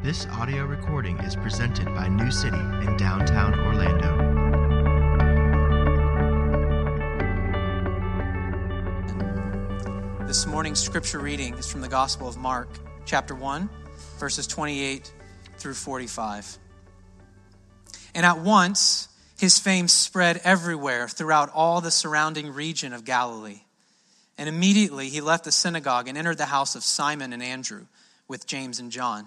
This audio recording is presented by New City in downtown Orlando. This morning's scripture reading is from the Gospel of Mark, chapter 1, verses 28 through 45. And at once, his fame spread everywhere throughout all the surrounding region of Galilee. And immediately he left the synagogue and entered the house of Simon and Andrew with James and John.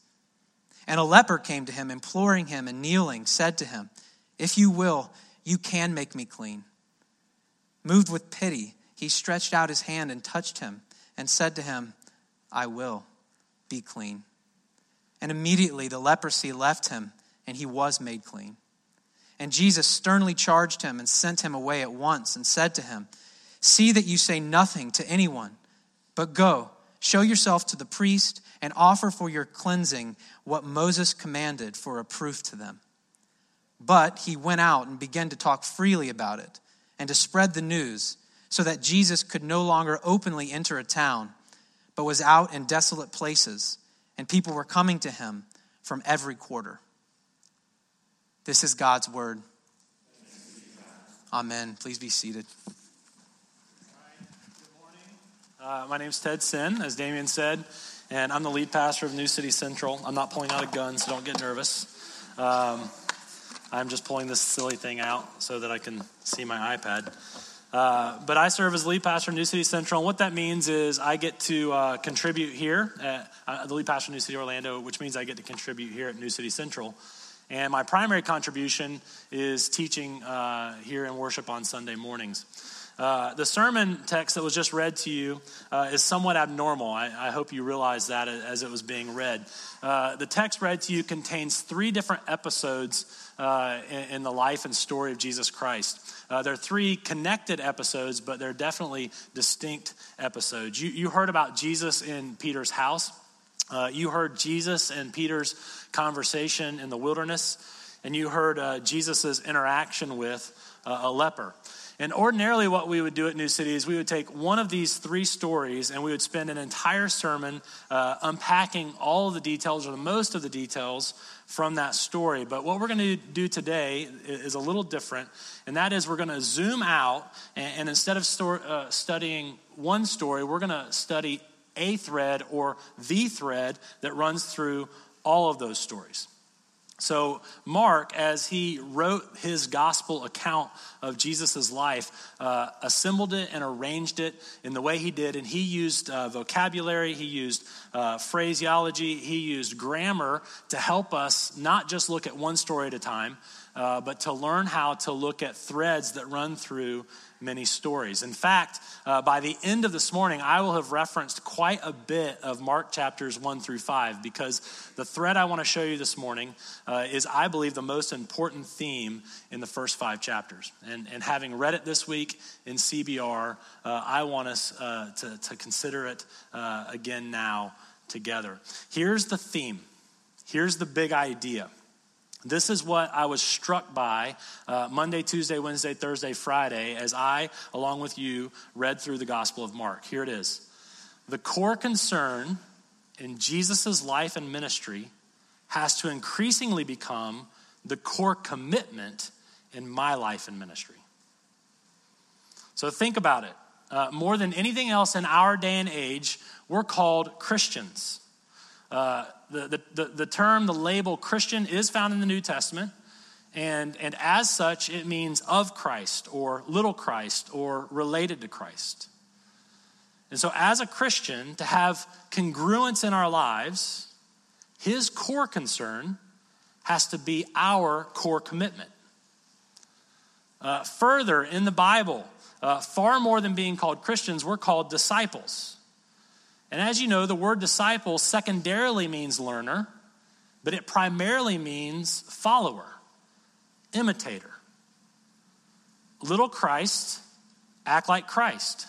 And a leper came to him, imploring him and kneeling, said to him, If you will, you can make me clean. Moved with pity, he stretched out his hand and touched him, and said to him, I will, be clean. And immediately the leprosy left him, and he was made clean. And Jesus sternly charged him and sent him away at once, and said to him, See that you say nothing to anyone, but go, show yourself to the priest and offer for your cleansing what Moses commanded for a proof to them. But he went out and began to talk freely about it and to spread the news so that Jesus could no longer openly enter a town, but was out in desolate places, and people were coming to him from every quarter. This is God's word. Amen. Please be seated. Uh, my name is Ted Sin, as Damien said and I'm the lead pastor of New City Central. I'm not pulling out a gun, so don't get nervous. Um, I'm just pulling this silly thing out so that I can see my iPad. Uh, but I serve as lead pastor of New City Central, and what that means is I get to uh, contribute here, at, uh, the lead pastor of New City Orlando, which means I get to contribute here at New City Central. And my primary contribution is teaching uh, here in worship on Sunday mornings. Uh, the sermon text that was just read to you uh, is somewhat abnormal. I, I, hope you realize that as it was being read. Uh, the text read to you contains three different episodes uh, in, in, the life and story of Jesus Christ. Uh, there are three connected episodes, but they're definitely distinct episodes. You, you heard about Jesus in Peter's house. you heard Jesus and Peter's conversation in the wilderness, and you heard uh, Jesus' interaction with a leper. And ordinarily, what we would do at New City is we would take one of these three stories and we would spend an entire sermon uh, unpacking all of the details or the most of the details from that story. But what we're going to do today is a little different, and that is we're going to zoom out and, and instead of uh, studying one story, we're going to study a thread or the thread that runs through all of those stories. So, Mark, as he wrote his gospel account of Jesus' life, uh, assembled it and arranged it in the way he did. And he used uh, vocabulary, he used uh, phraseology, he used grammar to help us not just look at one story at a time, uh, but to learn how to look at threads that run through many stories. In fact, uh, by the end of this morning, I will have referenced quite a bit of Mark chapters 1 through 5 because the thread I want to show you this morning uh, is, I believe, the most important theme in the first five chapters. And, and having read it this week in CBR, uh, I want us uh, to, to consider it uh, again now together. Here's the theme, here's the big idea. This is what I was struck by uh, Monday, Tuesday, Wednesday, Thursday, Friday, as I, along with you, read through the Gospel of Mark. Here it is. The core concern in Jesus' life and ministry has to increasingly become the core commitment in my life and ministry. So think about it. Uh, more than anything else in our day and age, we're called Christians. Uh, the, the, the, term, the label Christian is found in the New Testament. And, and as such, it means of Christ or little Christ or related to Christ. And so, as a Christian, to have congruence in our lives, his core concern has to be our core commitment. Uh, further, in the Bible, uh, far more than being called Christians, we're called disciples. And as you know, the word disciple secondarily means learner, but it primarily means follower, imitator. Little Christ, act like Christ.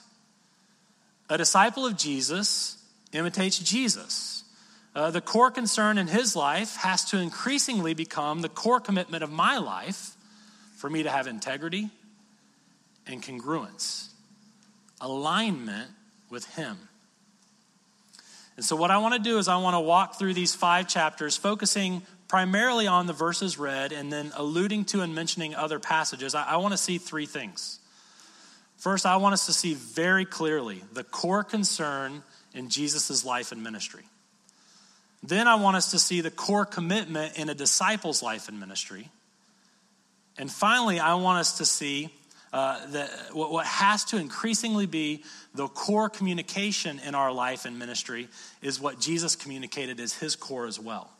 A disciple of Jesus imitates Jesus. Uh, the core concern in his life has to increasingly become the core commitment of my life for me to have integrity and congruence, alignment with him. And so, what I want to do is, I want to walk through these five chapters, focusing primarily on the verses read and then alluding to and mentioning other passages. I, I want to see three things. First, I want us to see very clearly the core concern in Jesus' life and ministry. Then, I want us to see the core commitment in a disciple's life and ministry. And finally, I want us to see uh, the, what, what has to increasingly be the core communication in our life and ministry is what Jesus communicated as his core as well.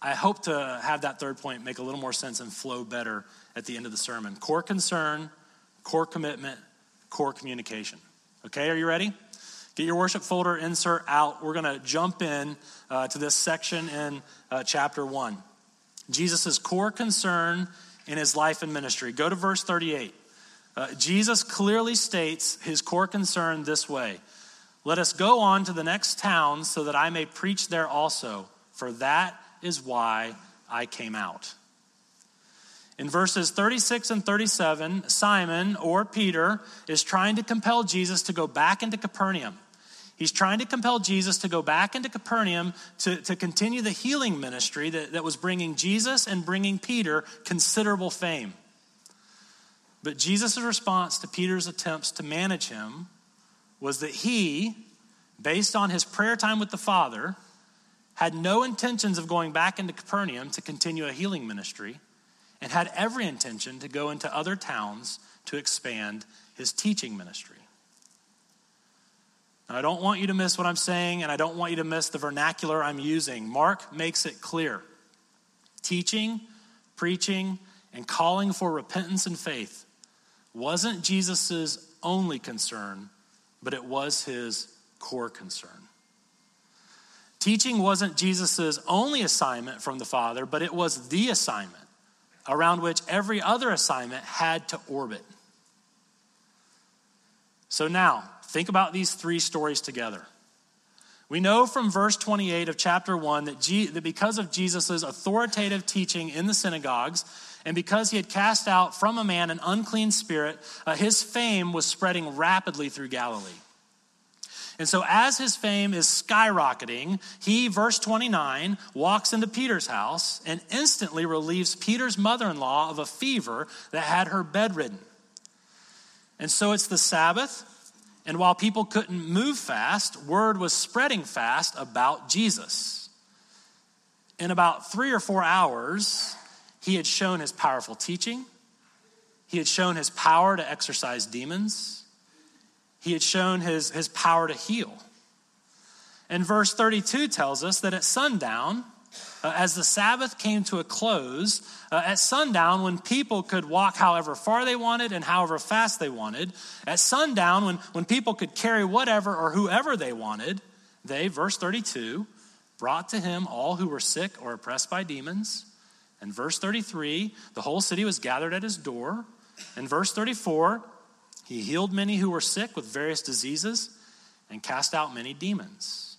I hope to have that third point make a little more sense and flow better at the end of the sermon. Core concern, core commitment, core communication. Okay, are you ready? Get your worship folder insert out. We're going to jump in uh, to this section in uh, chapter 1. Jesus' core concern in his life and ministry. Go to verse 38. Uh, Jesus clearly states his core concern this way Let us go on to the next town so that I may preach there also, for that is why I came out. In verses 36 and 37, Simon or Peter is trying to compel Jesus to go back into Capernaum. He's trying to compel Jesus to go back into Capernaum to, to continue the healing ministry that, that was bringing Jesus and bringing Peter considerable fame. But Jesus' response to Peter's attempts to manage him was that he, based on his prayer time with the Father, had no intentions of going back into Capernaum to continue a healing ministry and had every intention to go into other towns to expand his teaching ministry. Now, I don't want you to miss what I'm saying, and I don't want you to miss the vernacular I'm using. Mark makes it clear teaching, preaching, and calling for repentance and faith wasn't Jesus' only concern, but it was his core concern. Teaching wasn't Jesus' only assignment from the Father, but it was the assignment around which every other assignment had to orbit. So now, think about these three stories together. We know from verse 28 of chapter 1 that, G- that because of Jesus' authoritative teaching in the synagogues, and because he had cast out from a man an unclean spirit, uh, his fame was spreading rapidly through Galilee. And so, as his fame is skyrocketing, he, verse 29, walks into Peter's house and instantly relieves Peter's mother in law of a fever that had her bedridden. And so, it's the Sabbath, and while people couldn't move fast, word was spreading fast about Jesus. In about three or four hours, he had shown his powerful teaching, he had shown his power to exorcise demons, he had shown his, his power to heal. And verse 32 tells us that at sundown, uh, as the Sabbath came to a close, uh, at sundown, when people could walk however far they wanted and however fast they wanted, at sundown, when, when people could carry whatever or whoever they wanted, they, verse 32, brought to him all who were sick or oppressed by demons in verse 33, the whole city was gathered at his door. In verse 34, he healed many who were sick with various diseases and cast out many demons.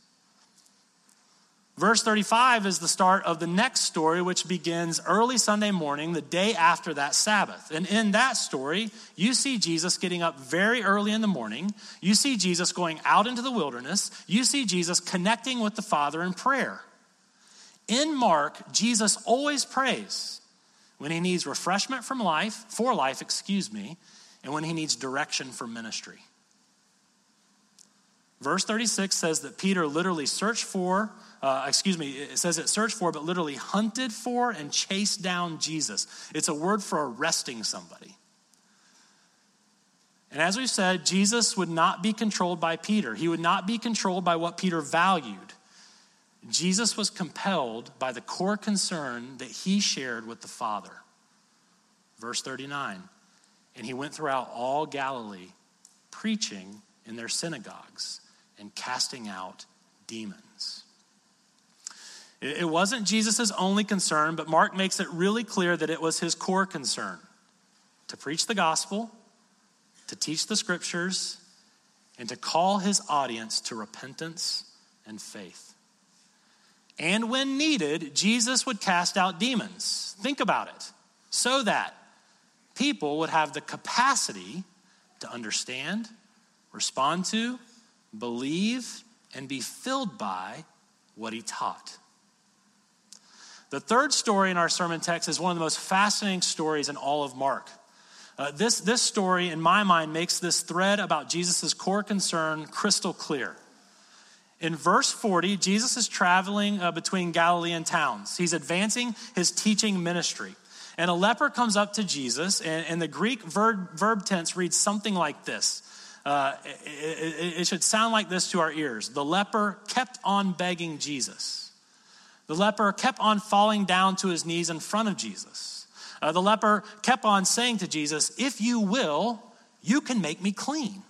Verse 35 is the start of the next story, which begins early Sunday morning, the day after that Sabbath. And in that story, you see Jesus getting up very early in the morning. You see Jesus going out into the wilderness. You see Jesus connecting with the Father in prayer. In Mark, Jesus always prays when he needs refreshment from life, for life, excuse me, and when he needs direction for ministry. Verse 36 says that Peter literally searched for uh, excuse me, it says it searched for, but literally hunted for and chased down Jesus. It's a word for arresting somebody. And as we said, Jesus would not be controlled by Peter. He would not be controlled by what Peter valued. Jesus was compelled by the core concern that he shared with the Father. Verse 39 And he went throughout all Galilee, preaching in their synagogues and casting out demons. It wasn't Jesus' only concern, but Mark makes it really clear that it was his core concern to preach the gospel, to teach the scriptures, and to call his audience to repentance and faith. And when needed, Jesus would cast out demons. Think about it. So that people would have the capacity to understand, respond to, believe, and be filled by what he taught. The third story in our sermon text is one of the most fascinating stories in all of Mark. Uh, this, this story, in my mind, makes this thread about Jesus' core concern crystal clear. In verse 40, Jesus is traveling uh, between Galilean towns. He's advancing his teaching ministry. And a leper comes up to Jesus, and, and the Greek verb, verb tense reads something like this. Uh, it, it, it should sound like this to our ears. The leper kept on begging Jesus. The leper kept on falling down to his knees in front of Jesus. Uh, the leper kept on saying to Jesus, If you will, you can make me clean.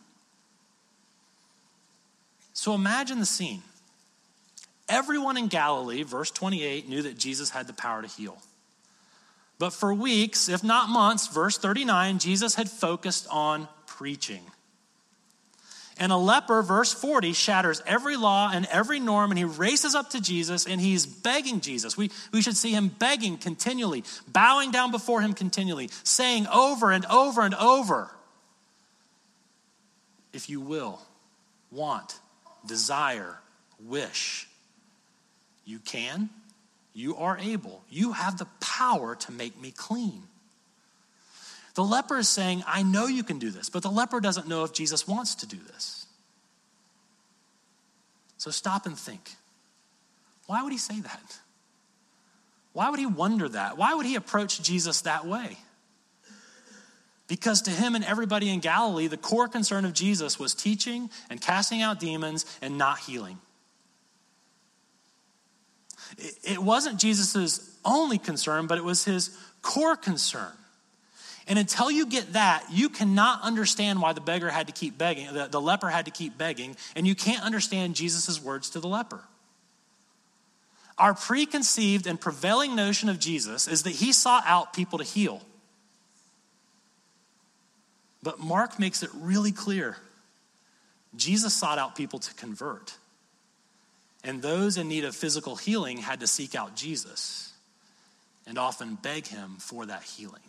So imagine the scene. Everyone in Galilee, verse 28, knew that Jesus had the power to heal. But for weeks, if not months, verse 39, Jesus had focused on preaching. And a leper, verse 40, shatters every law and every norm, and he races up to Jesus and he's begging Jesus. We, we should see him begging continually, bowing down before him continually, saying over and over and over, If you will, want, desire, wish, you can, you are able, you have the power to make me clean. The leper is saying, I know you can do this, but the leper doesn't know if Jesus wants to do this. So stop and think. Why would he say that? Why would he wonder that? Why would he approach Jesus that way? Because to him and everybody in Galilee, the core concern of Jesus was teaching and casting out demons and not healing. It wasn't Jesus' only concern, but it was his core concern. And until you get that, you cannot understand why the beggar had to keep begging, the, the leper had to keep begging, and you can't understand Jesus' words to the leper. Our preconceived and prevailing notion of Jesus is that he sought out people to heal. But Mark makes it really clear Jesus sought out people to convert. And those in need of physical healing had to seek out Jesus and often beg him for that healing.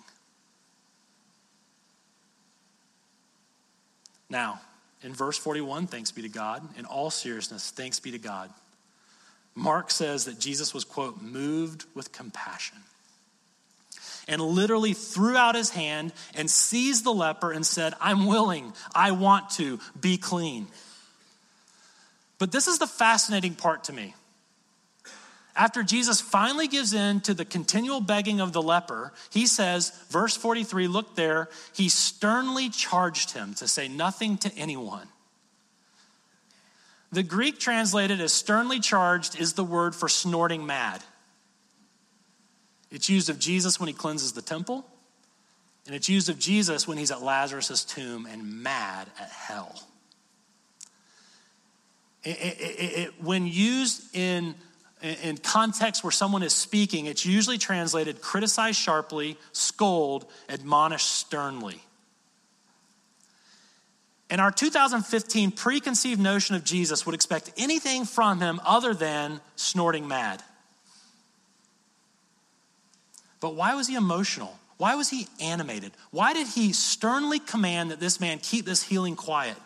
Now, in verse 41, thanks be to God. In all seriousness, thanks be to God. Mark says that Jesus was, quote, moved with compassion and literally threw out his hand and seized the leper and said, I'm willing, I want to be clean. But this is the fascinating part to me. After Jesus finally gives in to the continual begging of the leper, he says, verse 43, look there, he sternly charged him to say nothing to anyone. The Greek translated as sternly charged is the word for snorting mad. It's used of Jesus when he cleanses the temple, and it's used of Jesus when he's at Lazarus' tomb and mad at hell. It, it, it, when used in in context where someone is speaking, it's usually translated criticize sharply, scold, admonish sternly. And our 2015 preconceived notion of Jesus would expect anything from him other than snorting mad. But why was he emotional? Why was he animated? Why did he sternly command that this man keep this healing quiet?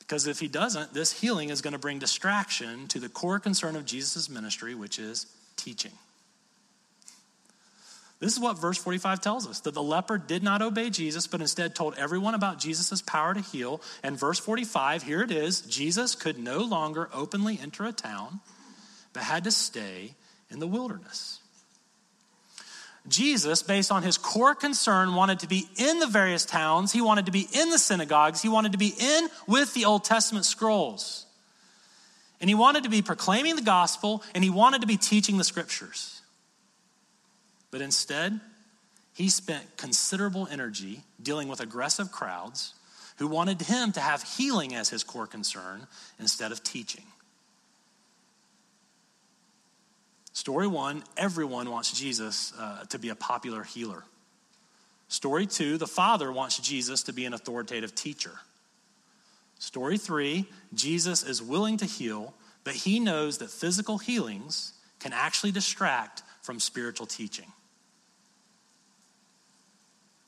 Because if he doesn't, this healing is going to bring distraction to the core concern of Jesus' ministry, which is teaching. This is what verse 45 tells us that the leper did not obey Jesus, but instead told everyone about Jesus' power to heal. And verse 45, here it is Jesus could no longer openly enter a town, but had to stay in the wilderness. Jesus, based on his core concern, wanted to be in the various towns. He wanted to be in the synagogues. He wanted to be in with the Old Testament scrolls. And he wanted to be proclaiming the gospel and he wanted to be teaching the scriptures. But instead, he spent considerable energy dealing with aggressive crowds who wanted him to have healing as his core concern instead of teaching. Story one everyone wants Jesus uh, to be a popular healer. Story two the father wants Jesus to be an authoritative teacher. Story three Jesus is willing to heal, but he knows that physical healings can actually distract from spiritual teaching.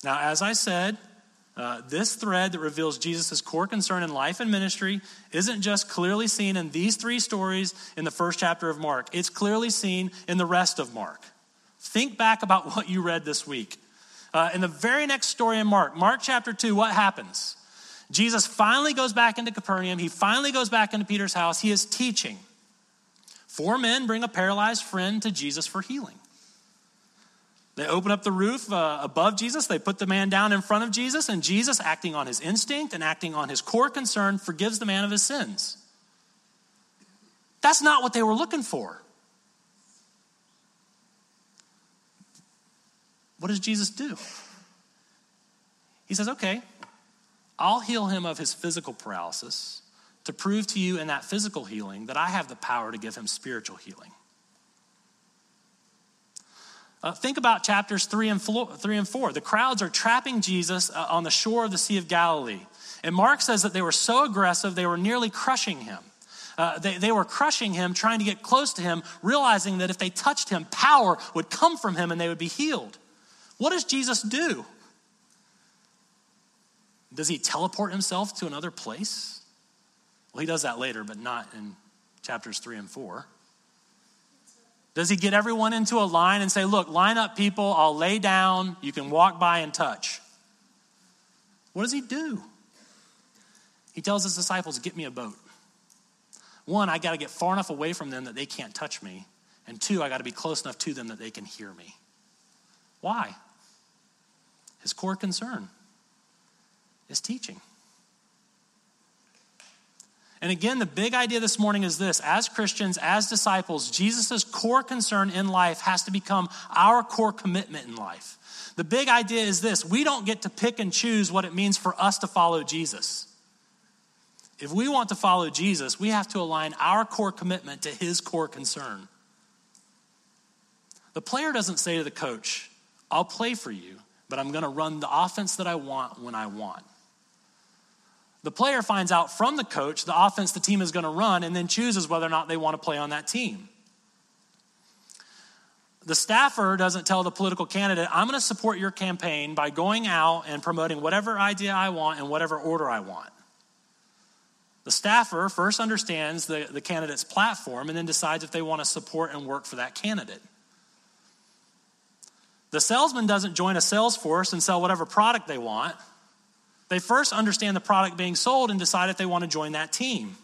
Now, as I said, uh, this thread that reveals Jesus' core concern in life and ministry isn't just clearly seen in these three stories in the first chapter of Mark, it's clearly seen in the rest of Mark. Think back about what you read this week. Uh, in the very next story in Mark, Mark chapter 2, what happens? Jesus finally goes back into Capernaum. He finally goes back into Peter's house. He is teaching. Four men bring a paralyzed friend to Jesus for healing. They open up the roof uh, above Jesus. They put the man down in front of Jesus, and Jesus, acting on his instinct and acting on his core concern, forgives the man of his sins. That's not what they were looking for. What does Jesus do? He says, Okay, I'll heal him of his physical paralysis to prove to you in that physical healing that I have the power to give him spiritual healing. Uh, think about chapters three and, four, three and four. The crowds are trapping Jesus uh, on the shore of the Sea of Galilee. And Mark says that they were so aggressive, they were nearly crushing him. Uh, they, they were crushing him, trying to get close to him, realizing that if they touched him, power would come from him and they would be healed. What does Jesus do? Does he teleport himself to another place? Well, he does that later, but not in chapters three and four. Does he get everyone into a line and say, Look, line up, people, I'll lay down, you can walk by and touch? What does he do? He tells his disciples, Get me a boat. One, I got to get far enough away from them that they can't touch me. And two, I got to be close enough to them that they can hear me. Why? His core concern is teaching. And again, the big idea this morning is this as Christians, as disciples, Jesus' core concern in life has to become our core commitment in life. The big idea is this we don't get to pick and choose what it means for us to follow Jesus. If we want to follow Jesus, we have to align our core commitment to his core concern. The player doesn't say to the coach, I'll play for you, but I'm going to run the offense that I want when I want. The player finds out from the coach the offense the team is going to run and then chooses whether or not they want to play on that team. The staffer doesn't tell the political candidate, I'm going to support your campaign by going out and promoting whatever idea I want in whatever order I want. The staffer first understands the, the candidate's platform and then decides if they want to support and work for that candidate. The salesman doesn't join a sales force and sell whatever product they want. They first understand the product being sold and decide if they want to join that team.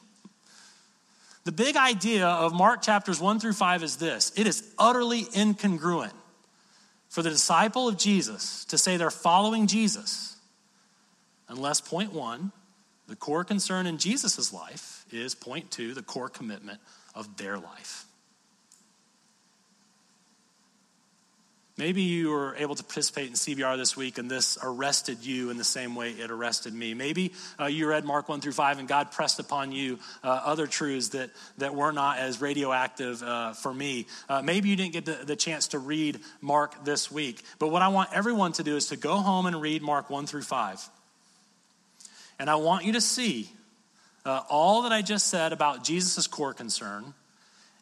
The big idea of Mark chapters 1 through 5 is this it is utterly incongruent for the disciple of Jesus to say they're following Jesus unless, point one, the core concern in Jesus' life is, point two, the core commitment of their life. Maybe you were able to participate in CBR this week and this arrested you in the same way it arrested me. Maybe uh, you read Mark 1 through 5 and God pressed upon you uh, other truths that, that were not as radioactive uh, for me. Uh, maybe you didn't get the, the chance to read Mark this week. But what I want everyone to do is to go home and read Mark 1 through 5. And I want you to see uh, all that I just said about Jesus' core concern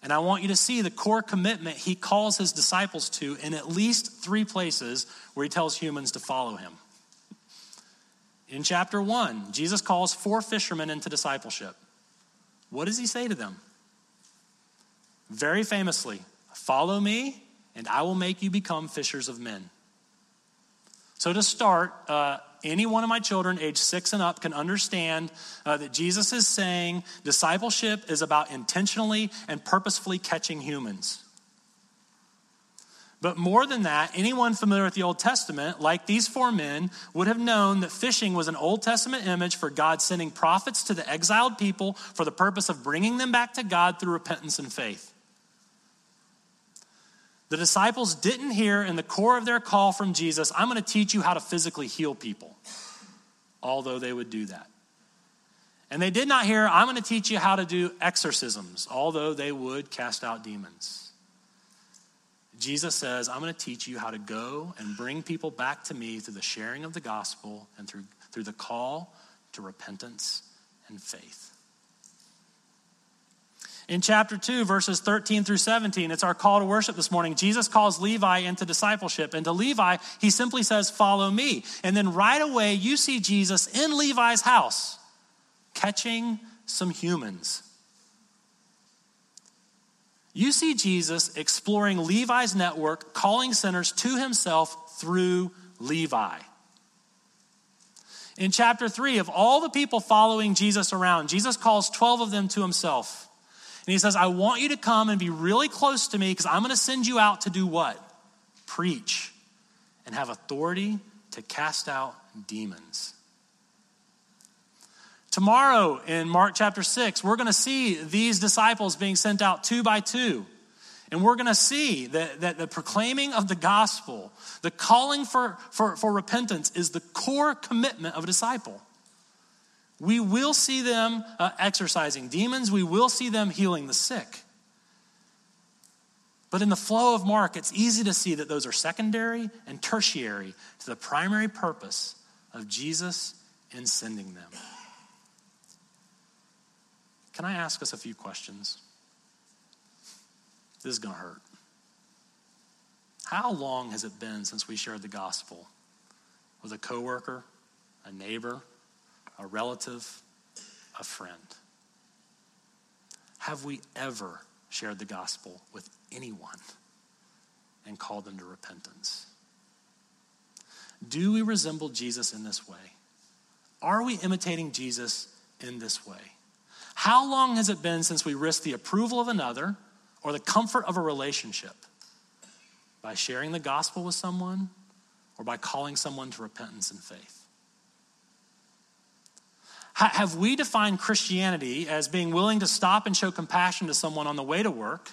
and I want you to see the core commitment he calls his disciples to in at least three places where he tells humans to follow him. In chapter one, Jesus calls four fishermen into discipleship. What does he say to them? Very famously, follow me, and I will make you become fishers of men. So, to start, uh, any one of my children, age six and up, can understand uh, that Jesus is saying discipleship is about intentionally and purposefully catching humans. But more than that, anyone familiar with the Old Testament, like these four men, would have known that fishing was an Old Testament image for God sending prophets to the exiled people for the purpose of bringing them back to God through repentance and faith. The disciples didn't hear in the core of their call from Jesus, I'm going to teach you how to physically heal people, although they would do that. And they did not hear, I'm going to teach you how to do exorcisms, although they would cast out demons. Jesus says, I'm going to teach you how to go and bring people back to me through the sharing of the gospel and through, through the call to repentance and faith. In chapter 2, verses 13 through 17, it's our call to worship this morning. Jesus calls Levi into discipleship. And to Levi, he simply says, Follow me. And then right away, you see Jesus in Levi's house catching some humans. You see Jesus exploring Levi's network, calling sinners to himself through Levi. In chapter 3, of all the people following Jesus around, Jesus calls 12 of them to himself. And he says, I want you to come and be really close to me because I'm going to send you out to do what? Preach and have authority to cast out demons. Tomorrow in Mark chapter 6, we're going to see these disciples being sent out two by two. And we're going to see that, that the proclaiming of the gospel, the calling for, for, for repentance, is the core commitment of a disciple. We will see them uh, exorcising demons, we will see them healing the sick. But in the flow of Mark, it's easy to see that those are secondary and tertiary to the primary purpose of Jesus in sending them. Can I ask us a few questions? This is going to hurt. How long has it been since we shared the gospel with a coworker, a neighbor, a relative, a friend? Have we ever shared the gospel with anyone and called them to repentance? Do we resemble Jesus in this way? Are we imitating Jesus in this way? How long has it been since we risked the approval of another or the comfort of a relationship by sharing the gospel with someone or by calling someone to repentance and faith? Have we defined Christianity as being willing to stop and show compassion to someone on the way to work?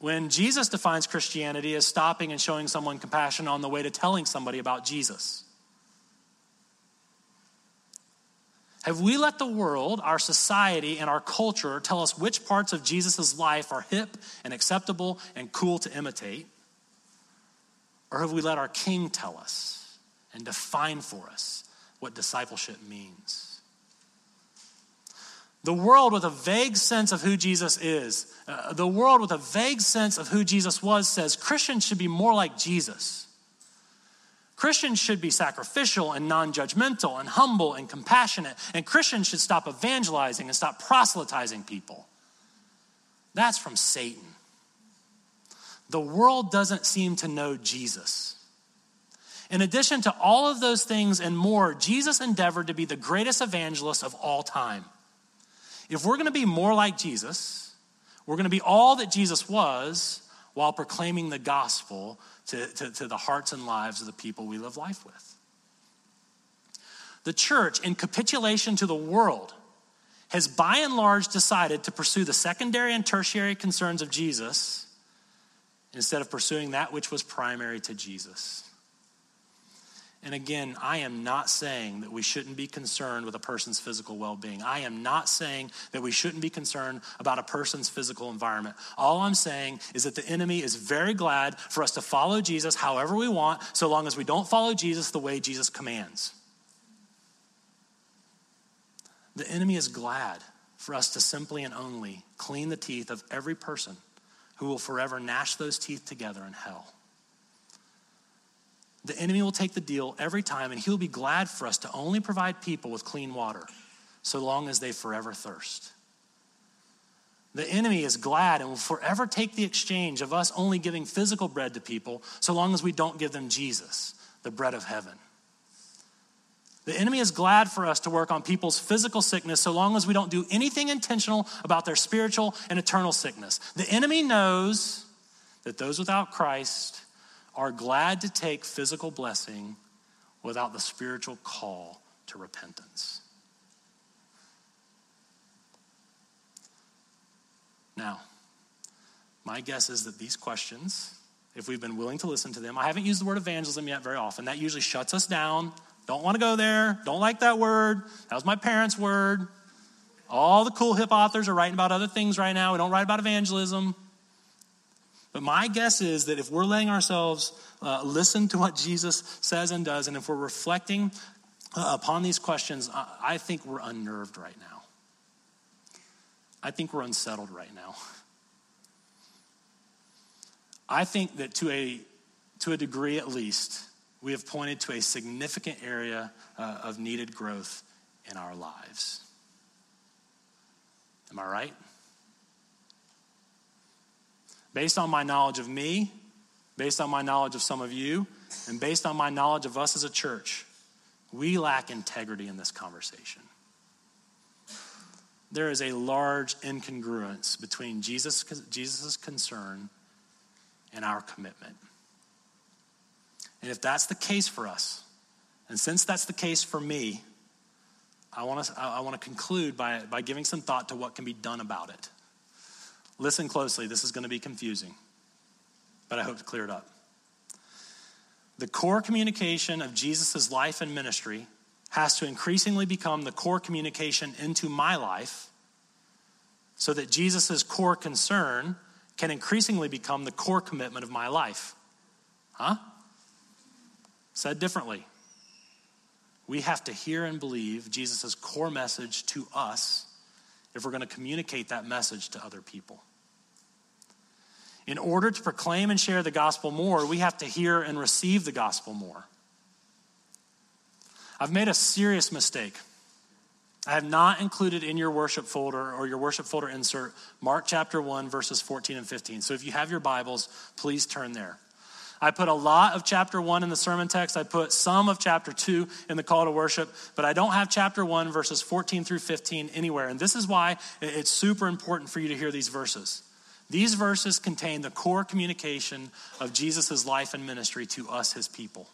When Jesus defines Christianity as stopping and showing someone compassion on the way to telling somebody about Jesus. Have we let the world, our society, and our culture tell us which parts of Jesus' life are hip and acceptable and cool to imitate? Or have we let our King tell us and define for us what discipleship means. The world with a vague sense of who Jesus is, uh, the world with a vague sense of who Jesus was, says Christians should be more like Jesus. Christians should be sacrificial and non judgmental and humble and compassionate, and Christians should stop evangelizing and stop proselytizing people. That's from Satan. The world doesn't seem to know Jesus. In addition to all of those things and more, Jesus endeavored to be the greatest evangelist of all time. If we're going to be more like Jesus, we're going to be all that Jesus was while proclaiming the gospel to, to, to the hearts and lives of the people we live life with. The church, in capitulation to the world, has by and large decided to pursue the secondary and tertiary concerns of Jesus instead of pursuing that which was primary to Jesus. And again, I am not saying that we shouldn't be concerned with a person's physical well being. I am not saying that we shouldn't be concerned about a person's physical environment. All I'm saying is that the enemy is very glad for us to follow Jesus however we want, so long as we don't follow Jesus the way Jesus commands. The enemy is glad for us to simply and only clean the teeth of every person who will forever gnash those teeth together in hell. The enemy will take the deal every time, and he'll be glad for us to only provide people with clean water so long as they forever thirst. The enemy is glad and will forever take the exchange of us only giving physical bread to people so long as we don't give them Jesus, the bread of heaven. The enemy is glad for us to work on people's physical sickness so long as we don't do anything intentional about their spiritual and eternal sickness. The enemy knows that those without Christ are glad to take physical blessing without the spiritual call to repentance. Now, my guess is that these questions, if we've been willing to listen to them, I haven't used the word evangelism yet very often. That usually shuts us down. Don't want to go there. Don't like that word. That was my parents' word. All the cool hip authors are writing about other things right now. We don't write about evangelism. But my guess is that if we're letting ourselves uh, listen to what Jesus says and does, and if we're reflecting uh, upon these questions, I, I think we're unnerved right now. I think we're unsettled right now. I think that to a, to a degree at least, we have pointed to a significant area uh, of needed growth in our lives. Am I right? Based on my knowledge of me, based on my knowledge of some of you, and based on my knowledge of us as a church, we lack integrity in this conversation there is a large incongruence between Jesus' Jesus' concern and our commitment. And if that's the case for us, and since that's the case for me, I want to, I want to conclude by, by giving some thought to what can be done about it. Listen closely, this is going to be confusing, but I hope to clear it up. The core communication of Jesus' life and ministry has to increasingly become the core communication into my life so that Jesus' core concern can increasingly become the core commitment of my life. Huh? Said differently, we have to hear and believe Jesus' core message to us if we're going to communicate that message to other people. In order to proclaim and share the gospel more, we have to hear and receive the gospel more. I've made a serious mistake. I have not included in your worship folder or your worship folder insert Mark chapter 1, verses 14 and 15. So if you have your Bibles, please turn there. I put a lot of chapter 1 in the sermon text. I put some of chapter 2 in the call to worship, but I don't have chapter 1, verses 14 through 15 anywhere. And this is why it's super important for you to hear these verses. These verses contain the core communication of Jesus' life and ministry to us, his people.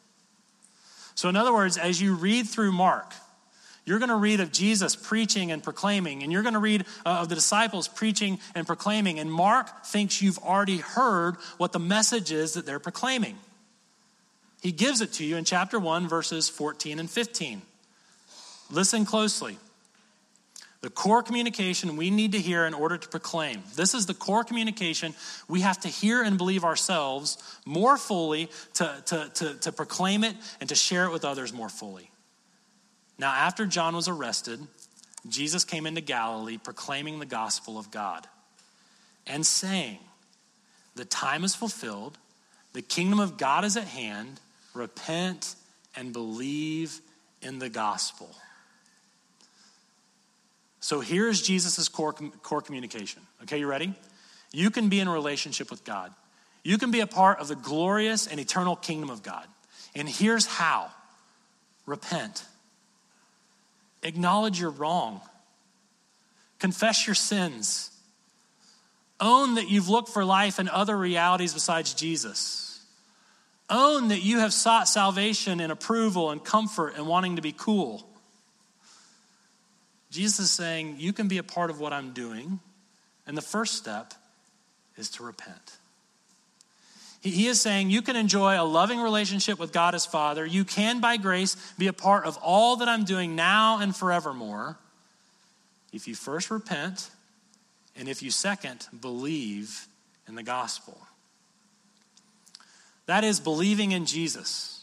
So, in other words, as you read through Mark, you're going to read of Jesus preaching and proclaiming, and you're going to read uh, of the disciples preaching and proclaiming. And Mark thinks you've already heard what the message is that they're proclaiming. He gives it to you in chapter 1, verses 14 and 15. Listen closely. The core communication we need to hear in order to proclaim. This is the core communication we have to hear and believe ourselves more fully to, to, to, to proclaim it and to share it with others more fully. Now, after John was arrested, Jesus came into Galilee proclaiming the gospel of God and saying, The time is fulfilled, the kingdom of God is at hand, repent and believe in the gospel. So here's Jesus' core, core communication. Okay, you ready? You can be in a relationship with God. You can be a part of the glorious and eternal kingdom of God. And here's how repent, acknowledge you're wrong, confess your sins, own that you've looked for life in other realities besides Jesus. Own that you have sought salvation and approval and comfort and wanting to be cool. Jesus is saying, You can be a part of what I'm doing. And the first step is to repent. He is saying you can enjoy a loving relationship with God as Father. You can, by grace, be a part of all that I'm doing now and forevermore if you first repent and if you second believe in the gospel. That is believing in Jesus.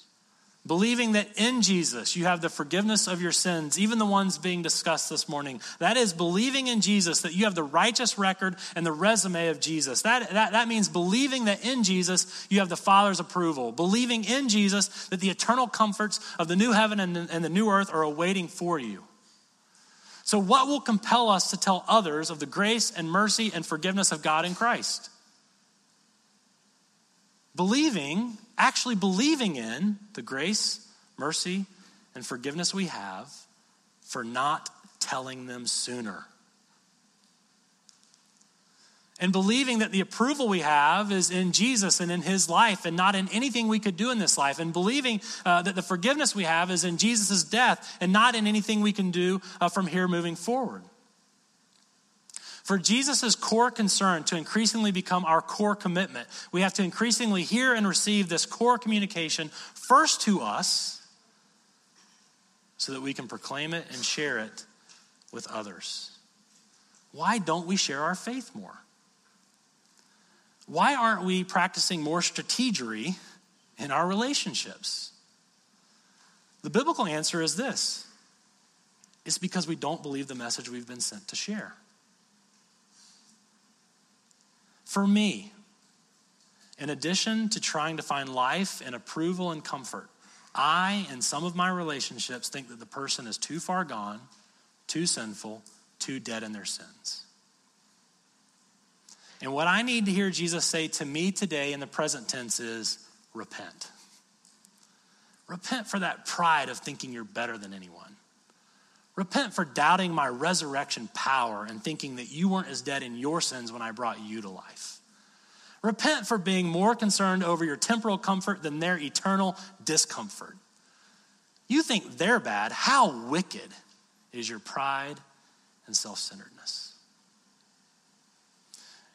Believing that in Jesus you have the forgiveness of your sins, even the ones being discussed this morning. That is believing in Jesus, that you have the righteous record and the resume of Jesus. That, that, that means believing that in Jesus you have the Father's approval. Believing in Jesus that the eternal comforts of the new heaven and and the new earth are awaiting for you. So, what will compel us to tell others of the grace and mercy and forgiveness of God in Christ? Believing, actually believing in the grace, mercy, and forgiveness we have for not telling them sooner and believing that the approval we have is in Jesus and in his life and not in anything we could do in this life, and believing uh, that the forgiveness we have is in Jesus' death and not in anything we can do uh, from here moving forward. For Jesus' core concern to increasingly become our core commitment, we have to increasingly hear and receive this core communication first to us so that we can proclaim it and share it with others. Why don't we share our faith more? why aren't we practicing more strategery in our relationships? The biblical answer is this it's because we don't believe the message we've been sent to share. For me, in addition to trying to find life and approval and comfort, I, in some of my relationships, think that the person is too far gone, too sinful, too dead in their sins. And what I need to hear Jesus say to me today in the present tense is repent. Repent for that pride of thinking you're better than anyone. Repent for doubting my resurrection power and thinking that you weren't as dead in your sins when I brought you to life. Repent for being more concerned over your temporal comfort than their eternal discomfort. You think they're bad. How wicked is your pride and self centeredness?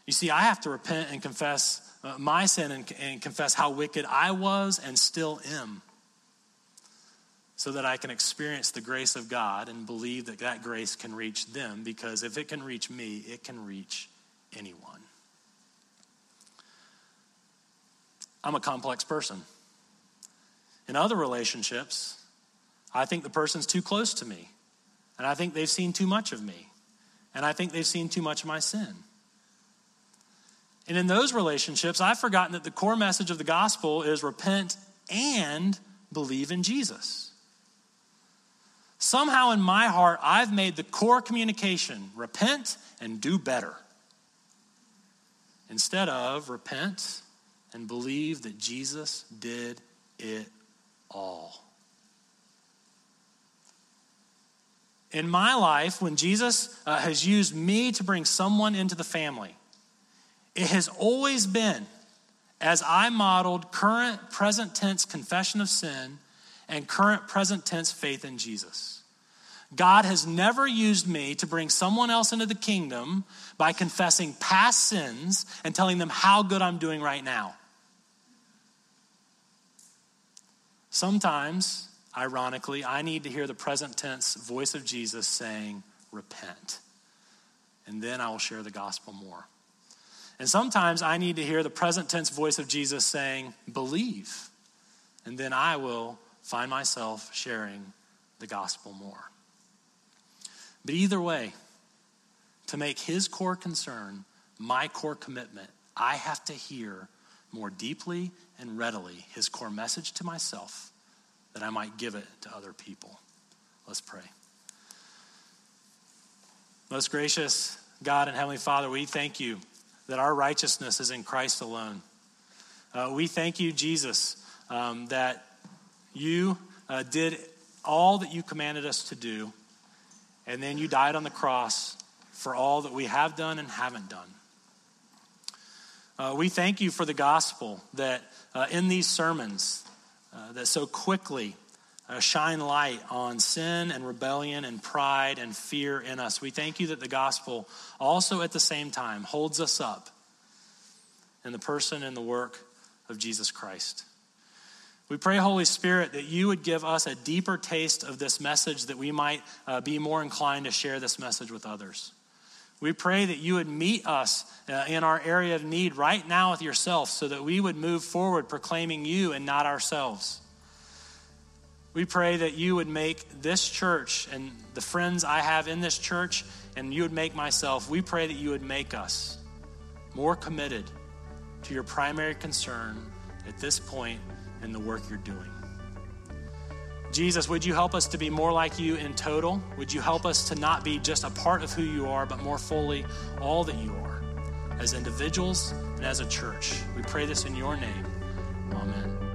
You see, I have to repent and confess uh, my sin and, and confess how wicked I was and still am so that I can experience the grace of God and believe that that grace can reach them because if it can reach me, it can reach anyone. I'm a complex person. In other relationships, I think the person's too close to me, and I think they've seen too much of me, and I think they've seen too much of my sin. And in those relationships, I've forgotten that the core message of the gospel is repent and believe in Jesus. Somehow in my heart, I've made the core communication repent and do better instead of repent and believe that Jesus did it all. In my life, when Jesus uh, has used me to bring someone into the family, it has always been as I modeled current present tense confession of sin and current present tense faith in Jesus. God has never used me to bring someone else into the kingdom by confessing past sins and telling them how good I'm doing right now. Sometimes, ironically, I need to hear the present tense voice of Jesus saying, Repent. And then I will share the gospel more. And sometimes I need to hear the present tense voice of Jesus saying, Believe. And then I will find myself sharing the gospel more. But either way, to make his core concern my core commitment, I have to hear more deeply and readily his core message to myself that I might give it to other people. Let's pray. Most gracious God and Heavenly Father, we thank you that our righteousness is in Christ alone. Uh, we thank you, Jesus, um, that you uh, did all that you commanded us to do, and then you died on the cross for all that we have done and haven't done. Uh, we thank you for the gospel that uh, in these sermons uh, that so quickly uh, shine light on sin and rebellion and pride and fear in us. We thank you that the gospel also at the same time holds us up in the person and the work of Jesus Christ. We pray, Holy Spirit, that you would give us a deeper taste of this message that we might uh, be more inclined to share this message with others. We pray that you would meet us uh, in our area of need right now with yourself so that we would move forward proclaiming you and not ourselves. We pray that you would make this church and the friends I have in this church, and you would make myself, we pray that you would make us more committed to your primary concern at this point in the work you're doing. Jesus, would you help us to be more like you in total? Would you help us to not be just a part of who you are, but more fully all that you are as individuals and as a church? We pray this in your name. Amen.